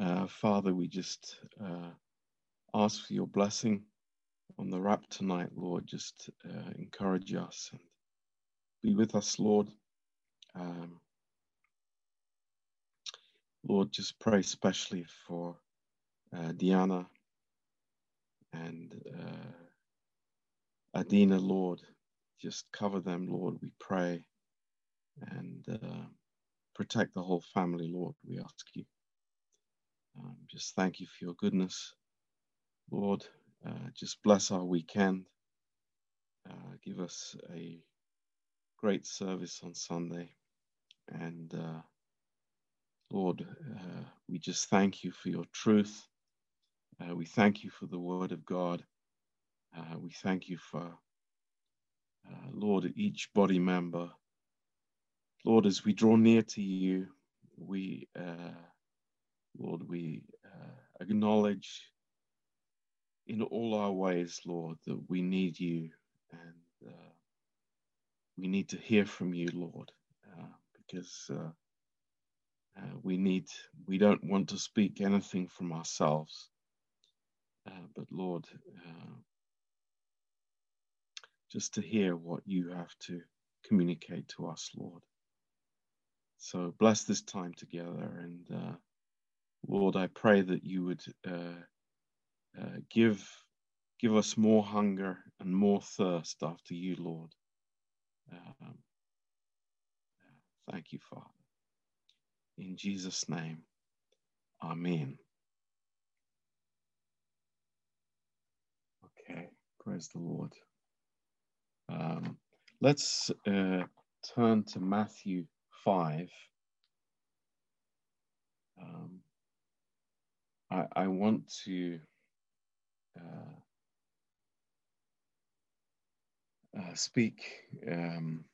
Uh, Father, we just uh, ask for your blessing on the wrap tonight, Lord. Just uh, encourage us and be with us, Lord. Um, Lord, just pray especially for uh, Diana and uh, Adina, Lord. Just cover them, Lord, we pray. And uh, protect the whole family, Lord, we ask you. Um, just thank you for your goodness, Lord. Uh, just bless our weekend. Uh, give us a great service on Sunday. And uh, Lord, uh, we just thank you for your truth. Uh, we thank you for the word of God. Uh, we thank you for, Lord, each body member. Lord, as we draw near to you, we, Lord, we acknowledge in all our ways, Lord, that we need you and uh, we need to hear from you, Lord, uh, because uh, uh, we need, we don't want to speak anything from ourselves. Uh, but Lord, uh, just to hear what you have to communicate to us, Lord. So bless this time together. And uh, Lord, I pray that you would uh, uh, give, give us more hunger and more thirst after you, Lord. Um, thank you, Father. In Jesus' name, Amen. Okay, praise the Lord. Um, let's uh, turn to Matthew 5. Um, I, I, want to uh, uh, speak um,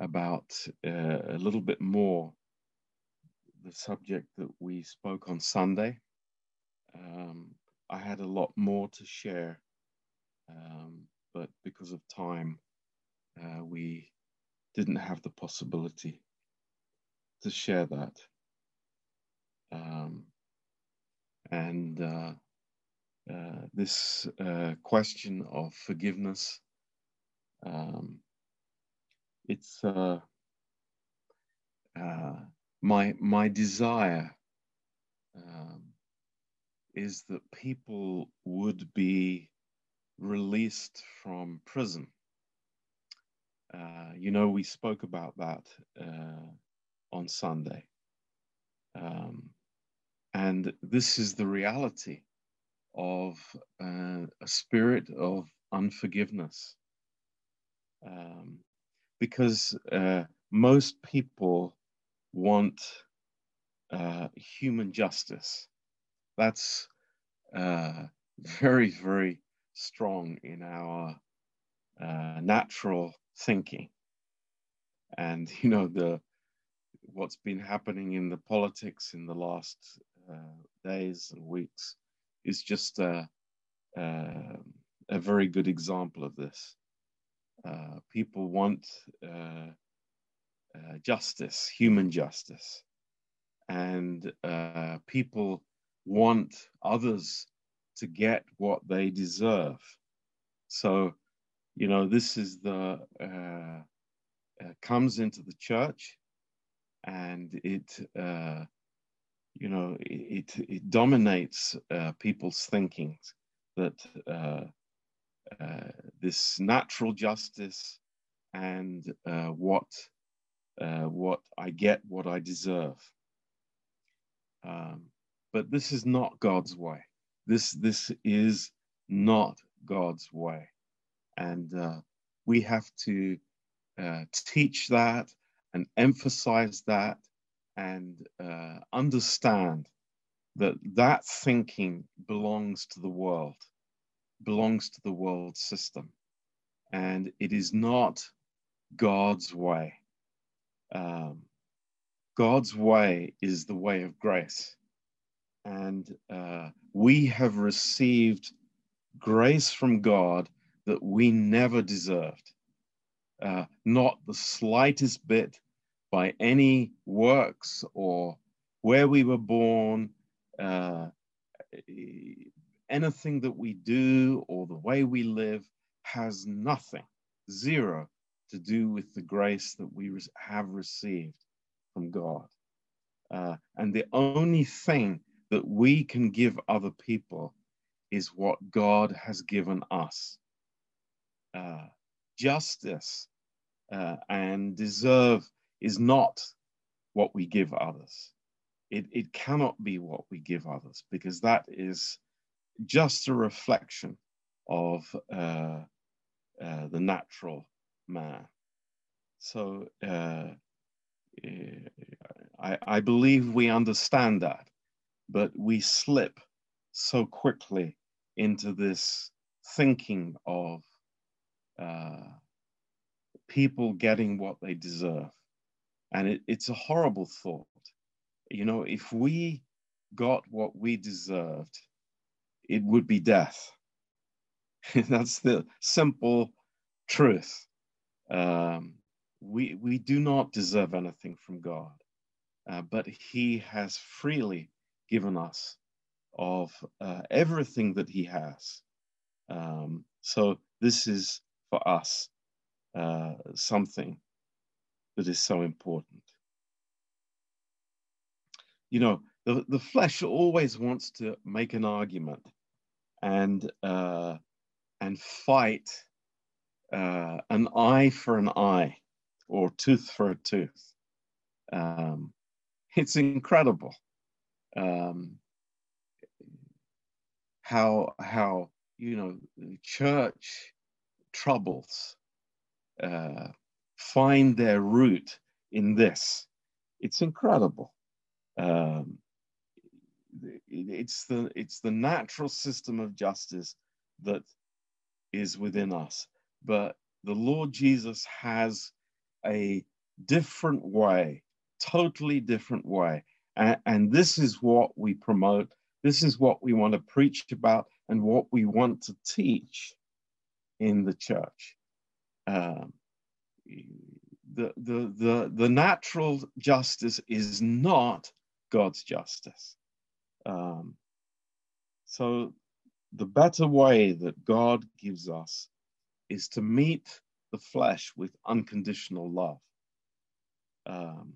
about uh, a little bit more the subject that we spoke on Sunday. Um, I had a lot more to share, um, but because of time, uh, we didn't have the possibility to share that. Um, and uh, uh, this uh, question of forgiveness um, it's uh, uh, my my desire um, is that people would be released from prison. Uh, you know, we spoke about that on Sunday. Um, and this is the reality of uh, a spirit of unforgiveness. Um, because uh, most people want uh, human justice. That's uh, very, very strong in our uh, natural thinking. And you know the what's been happening in the politics in the last days and weeks is just a, uh, a very good example of this. Uh, people want uh, uh, justice, human justice, and uh, people want others to get what they deserve. So, you know, this is the uh, comes into the church, and it you know it it dominates uh, people's thinking that uh, uh, this natural justice and uh, what uh, what I get, what I deserve. Um, but this is not God's way. This this is not God's way, and uh, we have to teach that and emphasize that and uh, understand that that thinking belongs to the world belongs to the world system. And it is not God's way. Um, God's way is the way of grace. And uh, we have received grace from God that we never deserved. Uh, not the slightest bit by any works or where we were born, uh, anything that we do or the way we live has nothing, zero, to do with the grace that we have received from God. Uh, and the only thing that we can give other people is what God has given us. Uh, justice uh, and deserve is not what we give others. It, it cannot be what we give others because that is just a reflection of uh, uh, the natural man. So uh, I, I believe we understand that, but we slip so quickly into this thinking of uh, people getting what they deserve. And it, it's a horrible thought. You know, if we got what we deserved, it would be death. That's the simple truth. Um, we, we do not deserve anything from God, uh, but He has freely given us of uh, everything that He has. Um, so this is for us uh, something that is so important. You know, the, the flesh always wants to make an argument and uh, and fight uh, an eye for an eye or tooth for a tooth. Um, it's incredible um, how how you know church troubles uh, find their root in this. It's incredible. Um, it's the it's the natural system of justice that is within us, but the Lord Jesus has a different way, totally different way, and, and this is what we promote. This is what we want to preach about, and what we want to teach in the church. Um, the, the, the, the natural justice is not God's justice. Um, so, the better way that God gives us is to meet the flesh with unconditional love, um,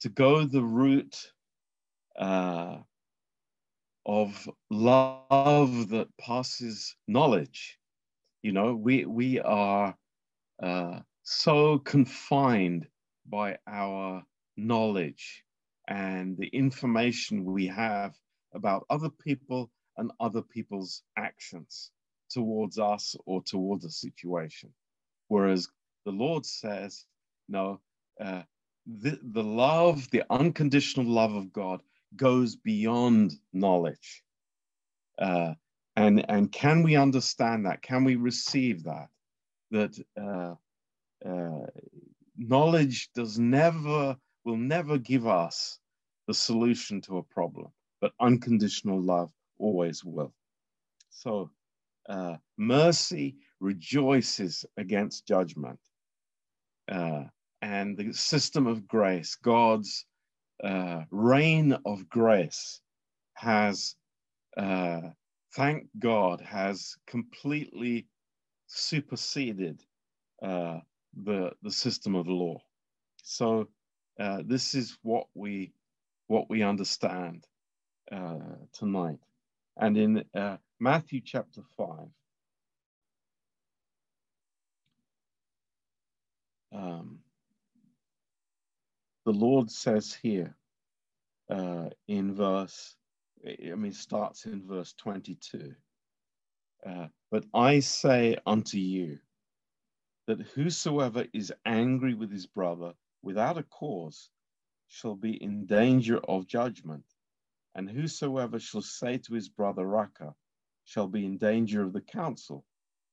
to go the route uh, of love that passes knowledge. You know, we we are uh, so confined by our knowledge and the information we have about other people and other people's actions towards us or towards a situation. Whereas the Lord says, no, uh, the, the love, the unconditional love of God goes beyond knowledge. Uh, and, and can we understand that? Can we receive that? That uh, uh, knowledge does never, will never give us the solution to a problem, but unconditional love always will. So, uh, mercy rejoices against judgment. Uh, and the system of grace, God's uh, reign of grace, has, uh, thank God, has completely superseded uh, the, the system of law. So uh, this is what we what we understand uh, tonight. And in uh, Matthew chapter 5, um, the Lord says here uh, in verse, I mean, starts in verse 22. Uh, but I say unto you that whosoever is angry with his brother without a cause shall be in danger of judgment, and whosoever shall say to his brother Raca shall be in danger of the council,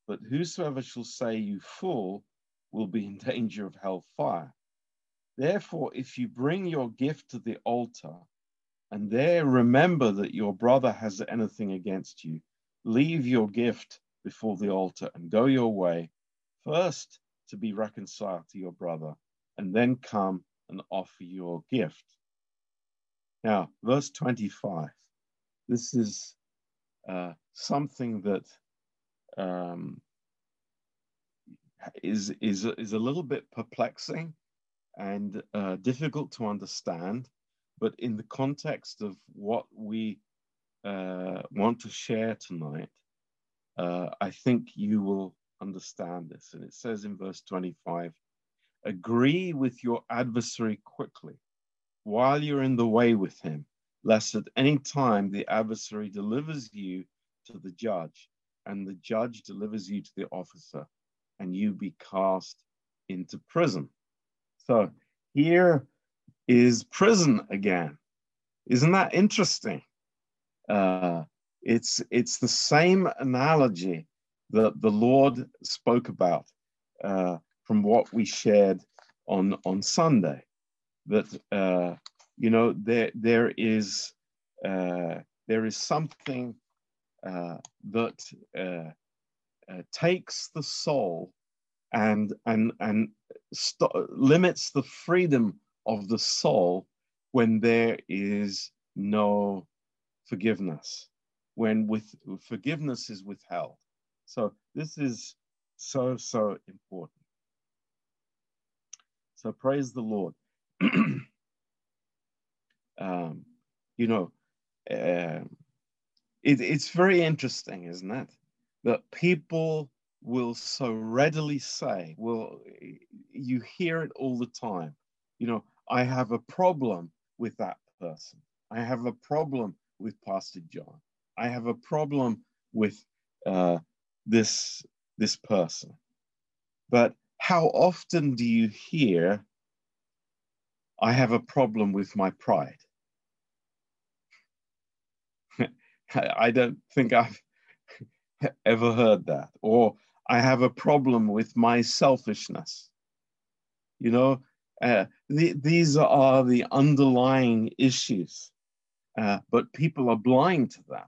but whosoever shall say you fool will be in danger of hell fire. Therefore, if you bring your gift to the altar, and there remember that your brother has anything against you, leave your gift before the altar and go your way, first to be reconciled to your brother, and then come and offer your gift. Now, verse 25. This is uh, something that um, is is is a little bit perplexing and uh, difficult to understand, but in the context of what we uh, want to share tonight, uh, I think you will understand this. And it says in verse 25 agree with your adversary quickly while you're in the way with him, lest at any time the adversary delivers you to the judge, and the judge delivers you to the officer, and you be cast into prison. So here is prison again. Isn't that interesting? Uh, it's it's the same analogy that the Lord spoke about uh, from what we shared on on Sunday. That uh, you know there there is uh, there is something uh, that uh, uh, takes the soul and and and limits the freedom of the soul when there is no forgiveness when with forgiveness is withheld so this is so so important so praise the lord um, you know uh, it, it's very interesting isn't it that people will so readily say, well, you hear it all the time. You know, I have a problem with that person. I have a problem with Pastor John. I have a problem with uh, this this person. But how often do you hear, I have a problem with my pride? I don't think I've ever heard that. Or I have a problem with my selfishness. You know, uh, the, these are the underlying issues, uh, but people are blind to them.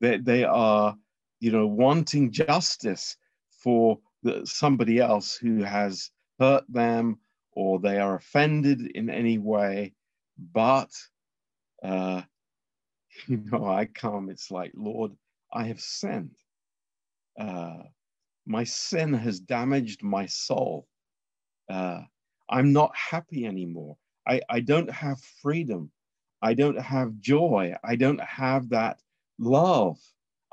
They, they are, you know, wanting justice for the, somebody else who has hurt them or they are offended in any way. But, uh, you know, I come, it's like, Lord, I have sinned. Uh, my sin has damaged my soul. Uh, I'm not happy anymore. I, I don't have freedom. I don't have joy. I don't have that love.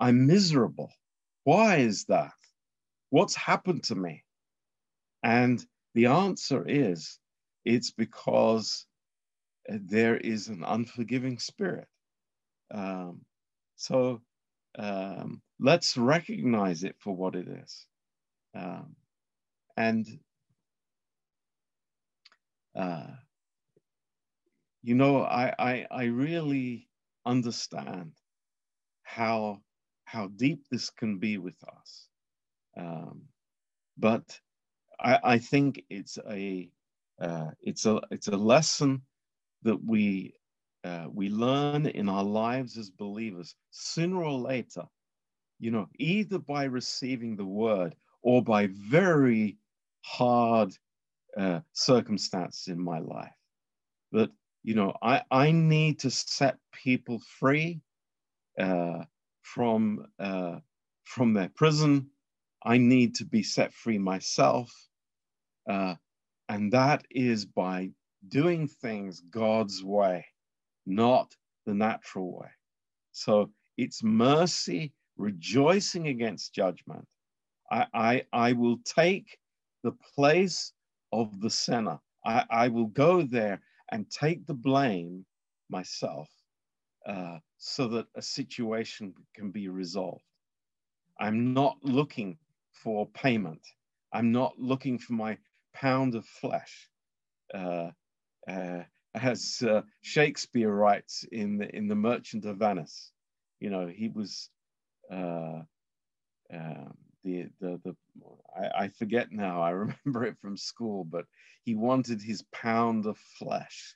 I'm miserable. Why is that? What's happened to me? And the answer is it's because there is an unforgiving spirit. Um, so um, let's recognize it for what it is. Um, and, uh, you know, I, I, I really understand how, how deep this can be with us. Um, but I, I think it's a, uh, it's a, it's a lesson that we uh, we learn in our lives as believers sooner or later, you know, either by receiving the word or by very hard uh, circumstances in my life, that, you know, I, I need to set people free uh, from, uh, from their prison. I need to be set free myself. Uh, and that is by doing things God's way not the natural way. So it's mercy rejoicing against judgment. I, I, I will take the place of the sinner. I, I will go there and take the blame myself uh, so that a situation can be resolved. I'm not looking for payment. I'm not looking for my pound of flesh. Uh, uh, as uh, Shakespeare writes in the, in the Merchant of Venice. You know, he was uh, um, the the the I, I, forget now. I remember it from school, but he wanted his pound of flesh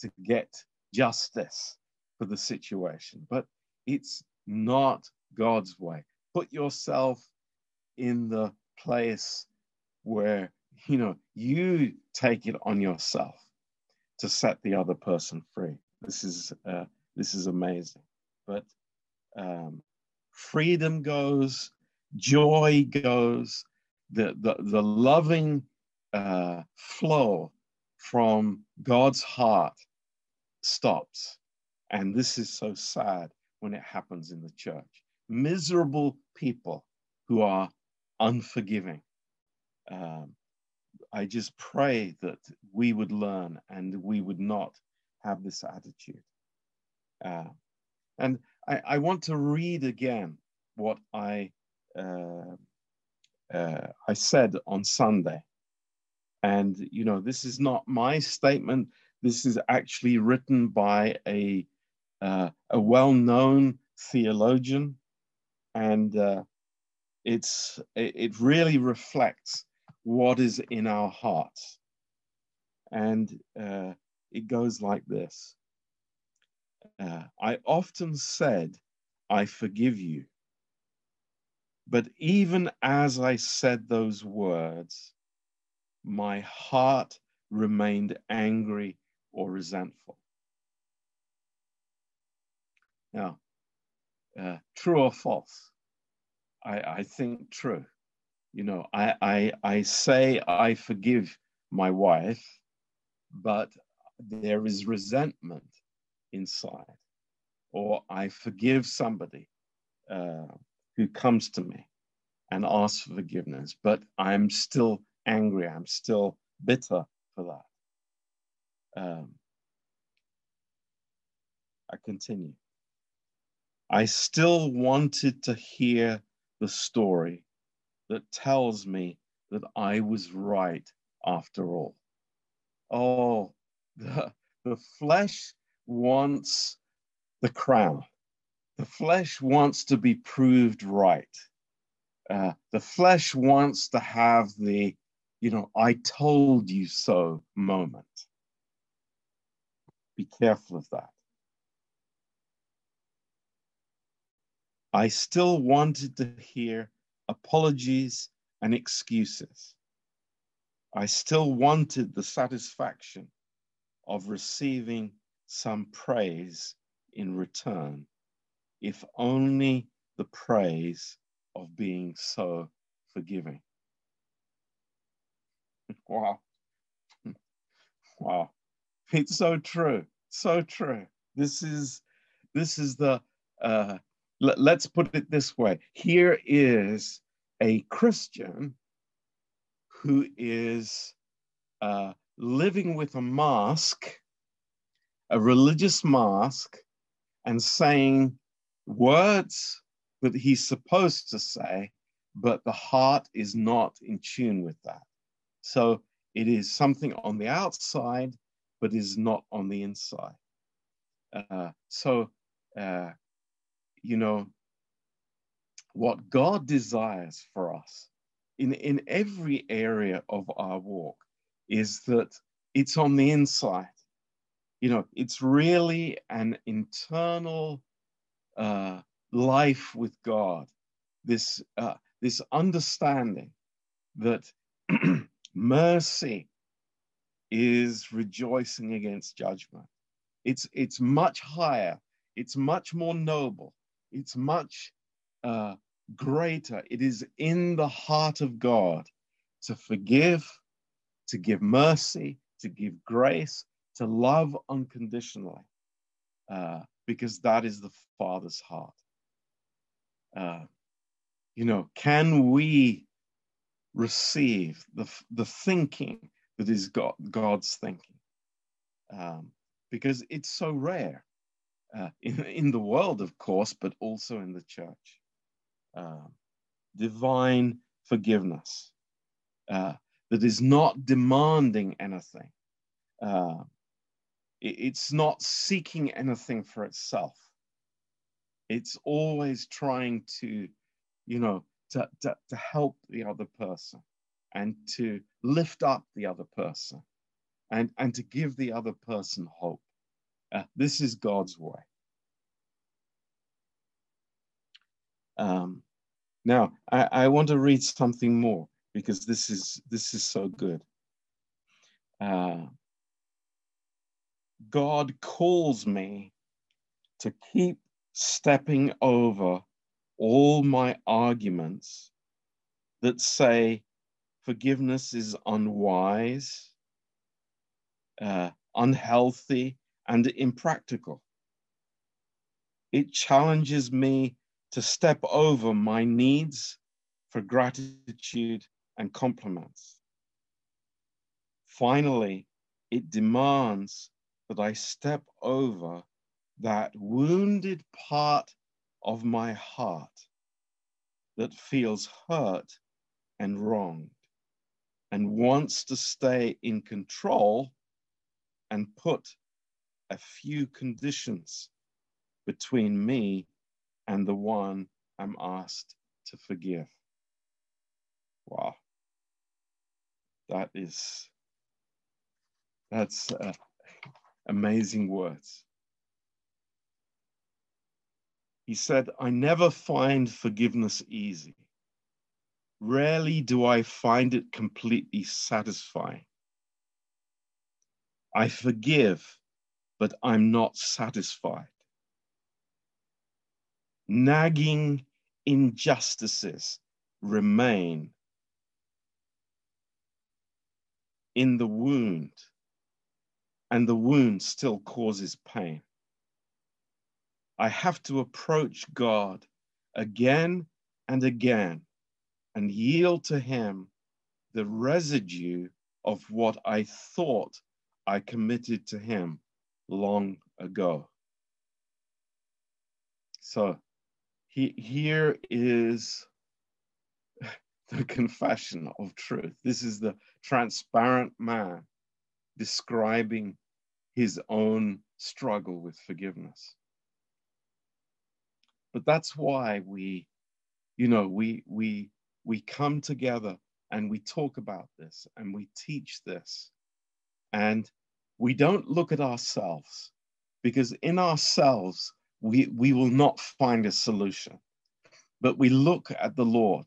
to get justice for the situation. But it's not God's way. Put yourself in the place where you know you take it on yourself to set the other person free. this is uh, this is amazing. But um, freedom goes, joy goes, the the, the loving uh, flow from God's heart stops, and this is so sad when it happens in the church. Miserable people who are unforgiving. Um, I just pray that we would learn and we would not have this attitude. Uh, and I, I, want to read again what I uh, uh, I said on Sunday. And you know, this is not my statement. This is actually written by a uh, a well-known theologian, and uh, it's it really reflects what is in our hearts. And uh, it goes like this uh, I often said, I forgive you. But even as I said those words, my heart remained angry or resentful. Now, uh, true or false? I, I think true you know, I, I, I say I forgive my wife, but there is resentment inside. Or I forgive somebody uh, who comes to me and asks for forgiveness, but I'm still angry, I'm still bitter for that. Um, I continue. I still wanted to hear the story that tells me that I was right after all. Oh, the, the flesh wants the crown. The flesh wants to be proved right. Uh, the flesh wants to have the, you know, I told you so moment. Be careful of that. I still wanted to hear apologies and excuses. I still wanted the satisfaction of receiving some praise in return, if only the praise of being so forgiving. wow. wow. It's so true. So true. This is this is the uh, let's put it this way here is a Christian who is uh, living with a mask, a religious mask, and saying words that he's supposed to say, but the heart is not in tune with that. So it is something on the outside, but is not on the inside. Uh, so uh, you know, what God desires for us in, in every area of our walk is that it's on the inside. You know, it's really an internal uh, life with God, this, uh, this understanding that mercy is rejoicing against judgment. It's, it's much higher, it's much more noble, it's much uh, greater. It is in the heart of God to forgive, to give mercy, to give grace, to love unconditionally, uh, because that is the Father's heart. Uh, you know, can we receive the, the thinking that is God, God's thinking? Um, because it's so rare uh, in, in the world, of course, but also in the church. Uh, divine forgiveness uh, that is not demanding anything. Uh, it, it's not seeking anything for itself. It's always trying to, you know, to, to, to help the other person and to lift up the other person and, and to give the other person hope. Uh, this is God's way. Um, now, I, I, want to read something more because this is this is so good. Uh, God calls me to keep stepping over all my arguments that say forgiveness is unwise, uh, unhealthy, and impractical. It challenges me to step over my needs for gratitude and compliments. Finally, it demands that I step over that wounded part of my heart that feels hurt and wronged and wants to stay in control and put a few conditions between me and the one I'm asked to forgive. Wow. That is, that's uh, amazing words. He said, I never find forgiveness easy. Rarely do I find it completely satisfying. I forgive, but I'm not satisfied. Nagging injustices remain in the wound, and the wound still causes pain. I have to approach God again and again and yield to Him the residue of what I thought I committed to Him long ago. So he, here is the confession of truth. This is the transparent man describing his own struggle with forgiveness but that's why we you know we we we come together and we talk about this and we teach this and we don't look at ourselves because in ourselves we we will not find a solution. But we look at the lord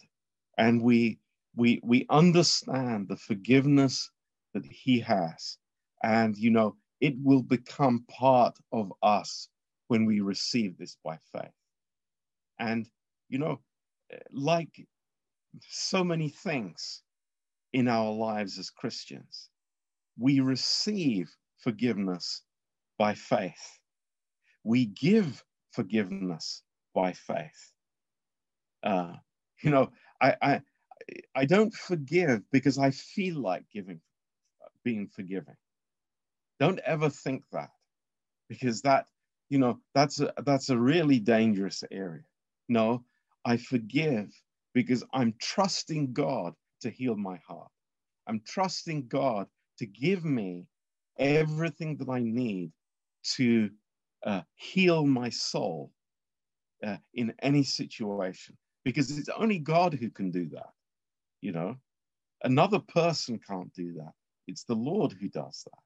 and we we we understand the forgiveness that he has. And you know it will become part of us when we receive this by faith. And, you know, like so many things in our lives as Christians, we receive forgiveness by faith. We give forgiveness by faith. Uh, you know, I, I I don't forgive because I feel like giving, being forgiving. Don't ever think that, because that you know that's a that's a really dangerous area. No, I forgive because I'm trusting God to heal my heart. I'm trusting God to give me everything that I need to uh, heal my soul uh, in any situation because it's only God who can do that. You know, another person can't do that. It's the Lord who does that.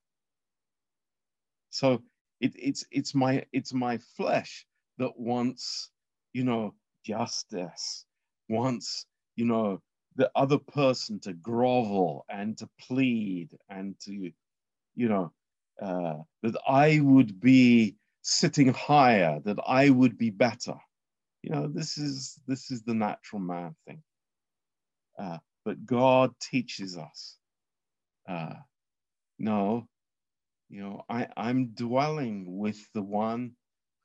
So it, it's it's my it's my flesh that wants you know, justice, wants, you know, the other person to grovel and to plead and to, you know, uh, that I would be sitting higher, that I would be better. You know, this is this is the natural man thing. Uh, but God teaches us. Uh, no, you know, I, I'm dwelling with the one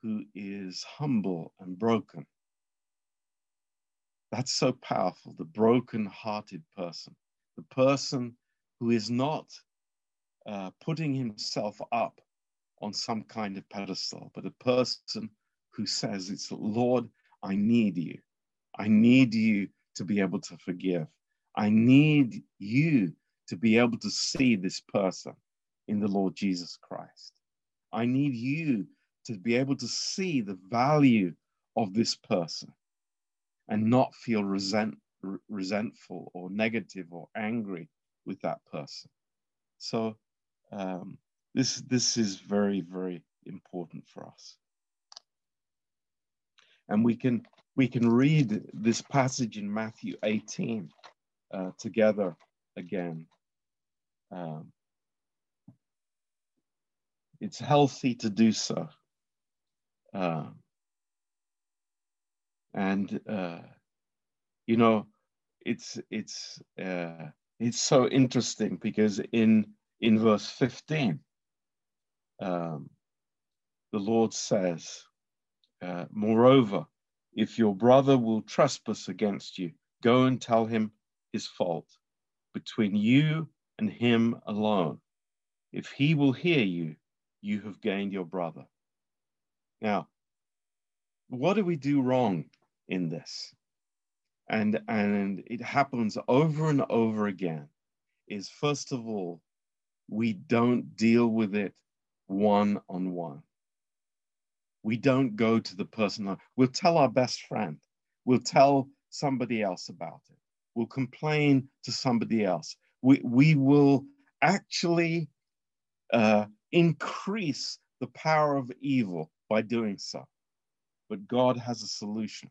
who is humble and broken. That's so powerful. The broken-hearted person, the person who is not uh, putting himself up on some kind of pedestal, but a person who says, It's Lord, I need you. I need you to be able to forgive. I need you to be able to see this person in the Lord Jesus Christ. I need you to be able to see the value of this person and not feel resent, resentful or negative or angry with that person. So um, this this is very very important for us. And we can we can read this passage in Matthew 18 uh, together again. Um, it's healthy to do so. Uh, and uh, you know, it's it's uh, it's so interesting because in in verse 15, um, the Lord says, uh, Moreover, if your brother will trespass against you, go and tell him his fault between you and him alone. If he will hear you, you have gained your brother. Now, what do we do wrong in this? And, and it happens over and over again is first of all, we don't deal with it one on one. We don't go to the person. We'll tell our best friend. We'll tell somebody else about it. We'll complain to somebody else. We, we will actually uh, increase the power of evil by doing so. But God has a solution.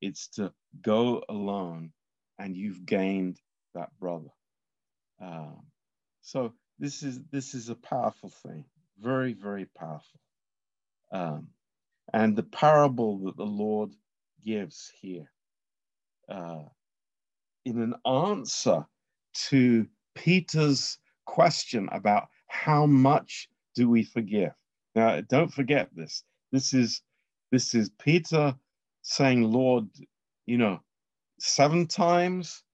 It's to go alone, and you've gained that brother. Um, so this is this is a powerful thing, very very powerful. Um, and the parable that the Lord gives here, uh, in an answer to Peter's question about how much do we forgive. Now, don't forget this. This is this is Peter saying, Lord, you know, seven times,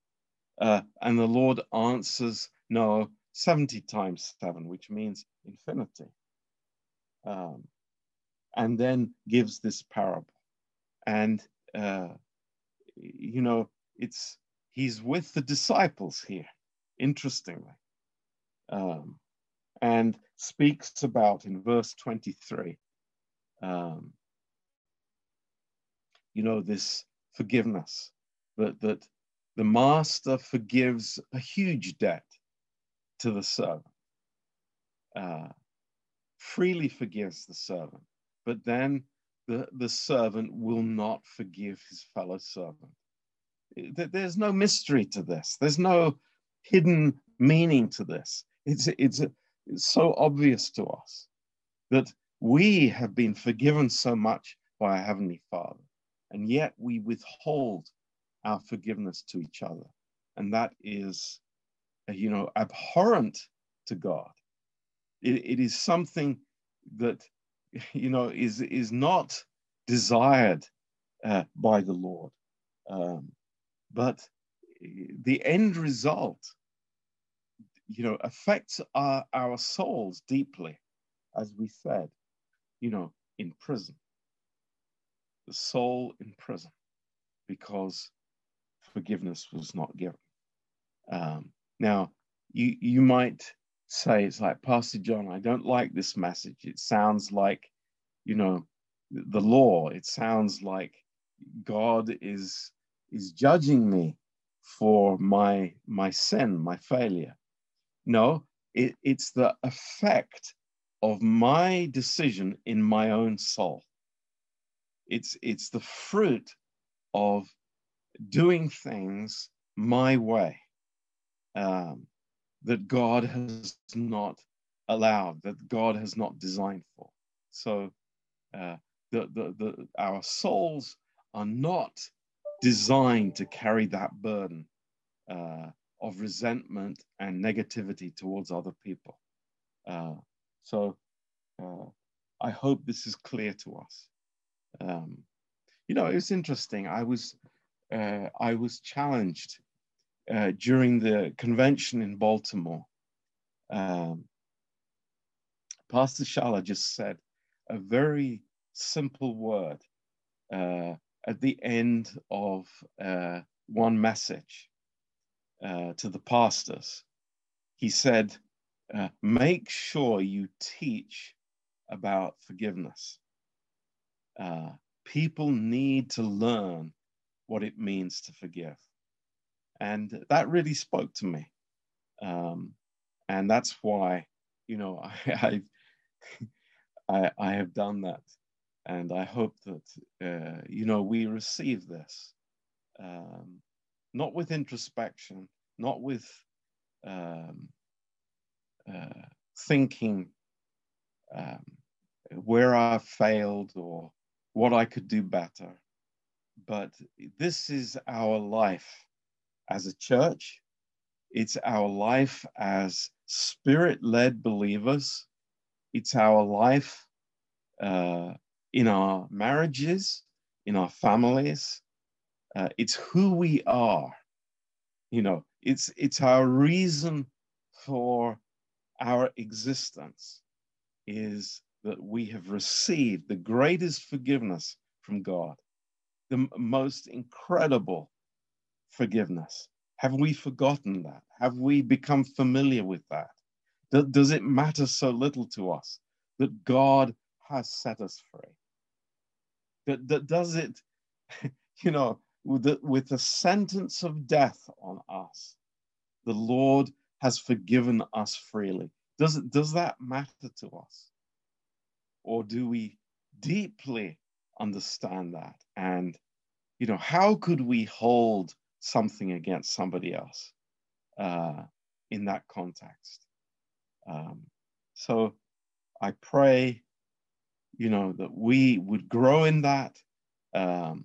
uh, and the Lord answers, no, 70 times seven, which means infinity. Um, and then gives this parable. And, uh, you know, it's, he's with the disciples here, interestingly. Um, and speaks about in verse 23 um, you know this forgiveness that that the master forgives a huge debt to the servant uh, freely forgives the servant but then the, the servant will not forgive his fellow servant. There's no mystery to this. There's no hidden meaning to this. It's it's it's so obvious to us that we have been forgiven so much by our Heavenly Father, and yet we withhold our forgiveness to each other. And that is, you know, abhorrent to God. it, it is something that, you know, is, is not desired uh, by the Lord. Um, but the end result you know, affects our, our souls deeply, as we said, you know, in prison. The soul in prison because forgiveness was not given. Um, now, you, you might say, it's like, Pastor John, I don't like this message. It sounds like, you know, the law. It sounds like God is is judging me for my my sin, my failure. No, it, it's the effect of my decision in my own soul. It's, it's the fruit of doing things my way um, that God has not allowed, that God has not designed for. So uh, the, the, the, our souls are not designed to carry that burden. Uh, of resentment and negativity towards other people. Uh, so uh, I hope this is clear to us. Um, you know, it was interesting. I was uh, I was challenged uh, during the convention in Baltimore. Um, Pastor Shala just said a very simple word uh, at the end of uh, one message uh, to the pastors. He said, uh, make sure you teach about forgiveness. People need to learn what it means to forgive. And that really spoke to me. Um, and that's why, you know, I, I, I, have done that. And I hope that, uh, you know, we receive this. Um, not with introspection, not with um, uh, thinking um, where I failed or what I could do better. But this is our life as a church. It's our life as spirit led believers. It's our life uh, in our marriages, in our families. Uh, it's who we are. You know, it's it's our reason for our existence is that we have received the greatest forgiveness from God, the most incredible forgiveness. Have we forgotten that? Have we become familiar with that? Does it matter so little to us that God has set us free? That, that does it, you know, with the, with the sentence of death on us, the Lord has forgiven us freely. Does, it, does that matter to us? Or do we deeply understand that? And, you know, how could we hold something against somebody else uh, in that context? Um, so I pray, you know, that we would grow in that um,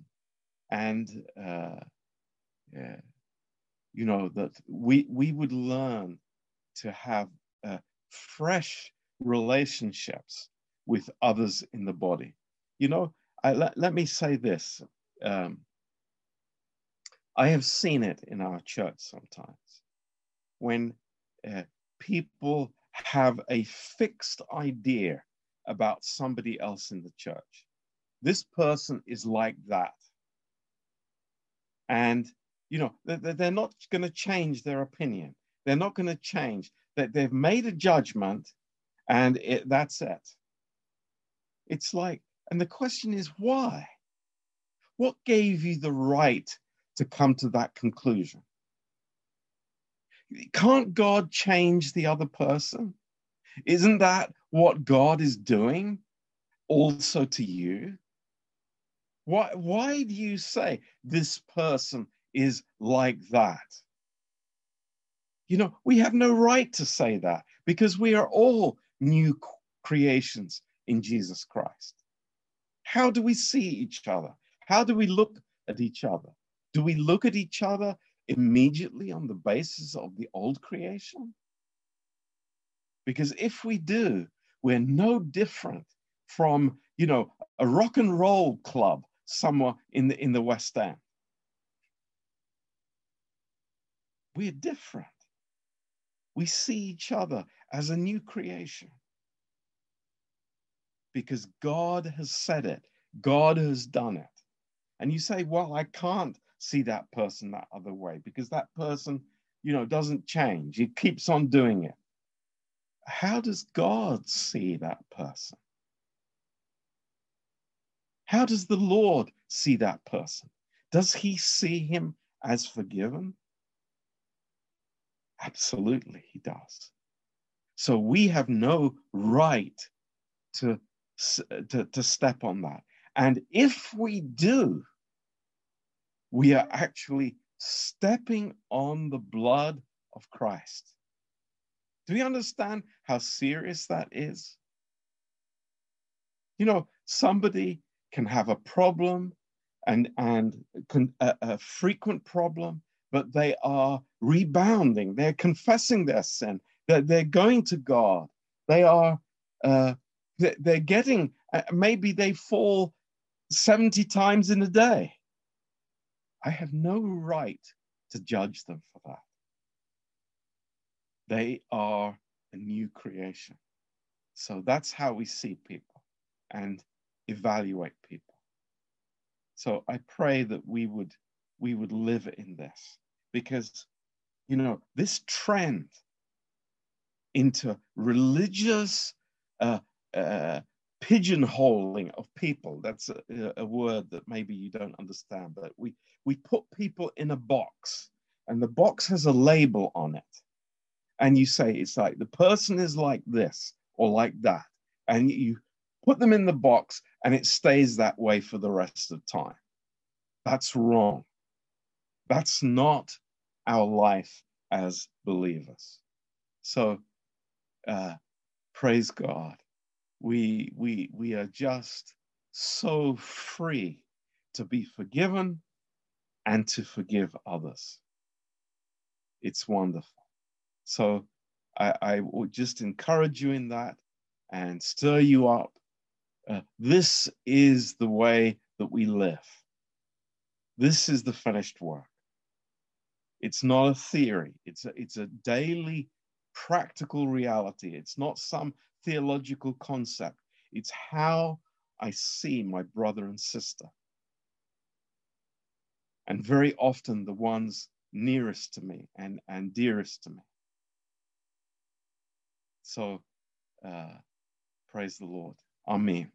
and, uh, yeah, you know, that we, we would learn to have uh, fresh relationships with others in the body. You know, I, let, let me say this. Um, I have seen it in our church sometimes when uh, people have a fixed idea about somebody else in the church. This person is like that. And, you know, they're not going to change their opinion. They're not going to change. That they've made a judgment and it, that's it. It's like, and the question is why? What gave you the right to come to that conclusion? Can't God change the other person? Isn't that what God is doing also to you? Why, why do you say this person is like that? You know, we have no right to say that because we are all new creations in Jesus Christ. How do we see each other? How do we look at each other? Do we look at each other immediately on the basis of the old creation? Because if we do, we're no different from, you know, a rock and roll club somewhere in the in the West End. We're different. We see each other as a new creation. Because God has said it, God has done it. And you say, well, I can't see that person that other way because that person, you know, doesn't change. He keeps on doing it. How does God see that person? How does the Lord see that person? Does he see him as forgiven? Absolutely, he does. So we have no right to, to, to step on that. And if we do, we are actually stepping on the blood of Christ. Do we understand how serious that is? You know, somebody can have a problem and, and a, a frequent problem, but they are rebounding. They're confessing their sin. They're, they're going to God. They are, uh, they're getting, uh, maybe they fall 70 times in a day. I have no right to judge them for that. They are a new creation. So that's how we see people and evaluate people. So I pray that we would we would live in this because, you know, this trend into religious uh, uh, pigeonholing of people, that's a, a word that maybe you don't understand, but we, we put people in a box and the box has a label on it. And you say, it's like the person is like this or like that. And you put them in the box and it stays that way for the rest of time. That's wrong. That's not our life as believers. So uh, praise God. we we we are just so free to be forgiven and to forgive others. It's wonderful. So I, I would just encourage you in that and stir you up. Uh, this is the way that we live. This is the finished work. It's not a theory. It's a, it's a daily practical reality. It's not some theological concept. It's how I see my brother and sister. And very often the ones nearest to me and, and dearest to me. So uh, praise the Lord. Amen.